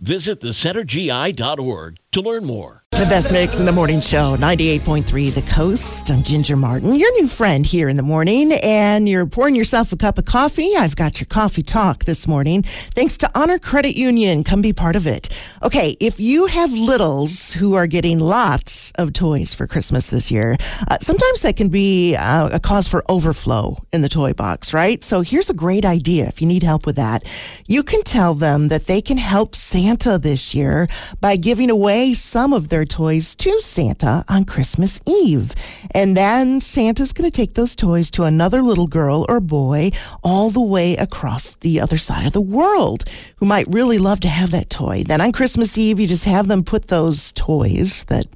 Visit thecentergi.org to learn more. The best mix in the morning show, 98.3 The Coast. I'm Ginger Martin, your new friend here in the morning, and you're pouring yourself a cup of coffee. I've got your coffee talk this morning. Thanks to Honor Credit Union. Come be part of it. Okay, if you have littles who are getting lots of toys for Christmas this year, uh, sometimes that can be uh, a cause for overflow in the toy box, right? So here's a great idea if you need help with that. You can tell them that they can help Santa this year by giving away some of their toys to Santa on Christmas Eve. And then Santa's going to take those toys to another little girl or boy all the way across the other side of the world who might really love to have that toy. Then on Christmas Eve, you just have them put those toys that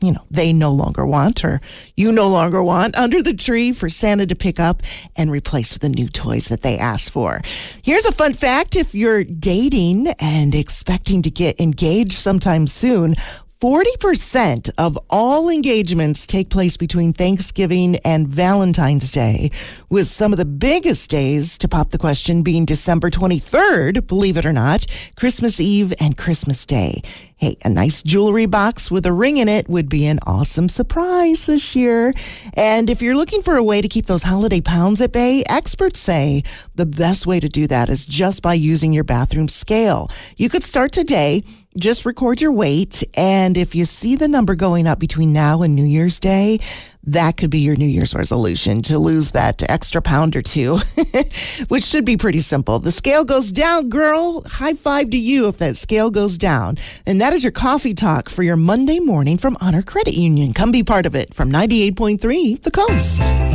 you know, they no longer want or you no longer want under the tree for Santa to pick up and replace with the new toys that they asked for. Here's a fun fact. If you're dating and expecting to get engaged sometime soon, 40% of all engagements take place between Thanksgiving and Valentine's Day, with some of the biggest days to pop the question being December 23rd, believe it or not, Christmas Eve and Christmas Day. Hey, a nice jewelry box with a ring in it would be an awesome surprise this year. And if you're looking for a way to keep those holiday pounds at bay, experts say the best way to do that is just by using your bathroom scale. You could start today just record your weight. And if you see the number going up between now and New Year's Day, that could be your New Year's resolution to lose that extra pound or two, which should be pretty simple. The scale goes down, girl. High five to you if that scale goes down. And that is your coffee talk for your Monday morning from Honor Credit Union. Come be part of it from 98.3 The Coast.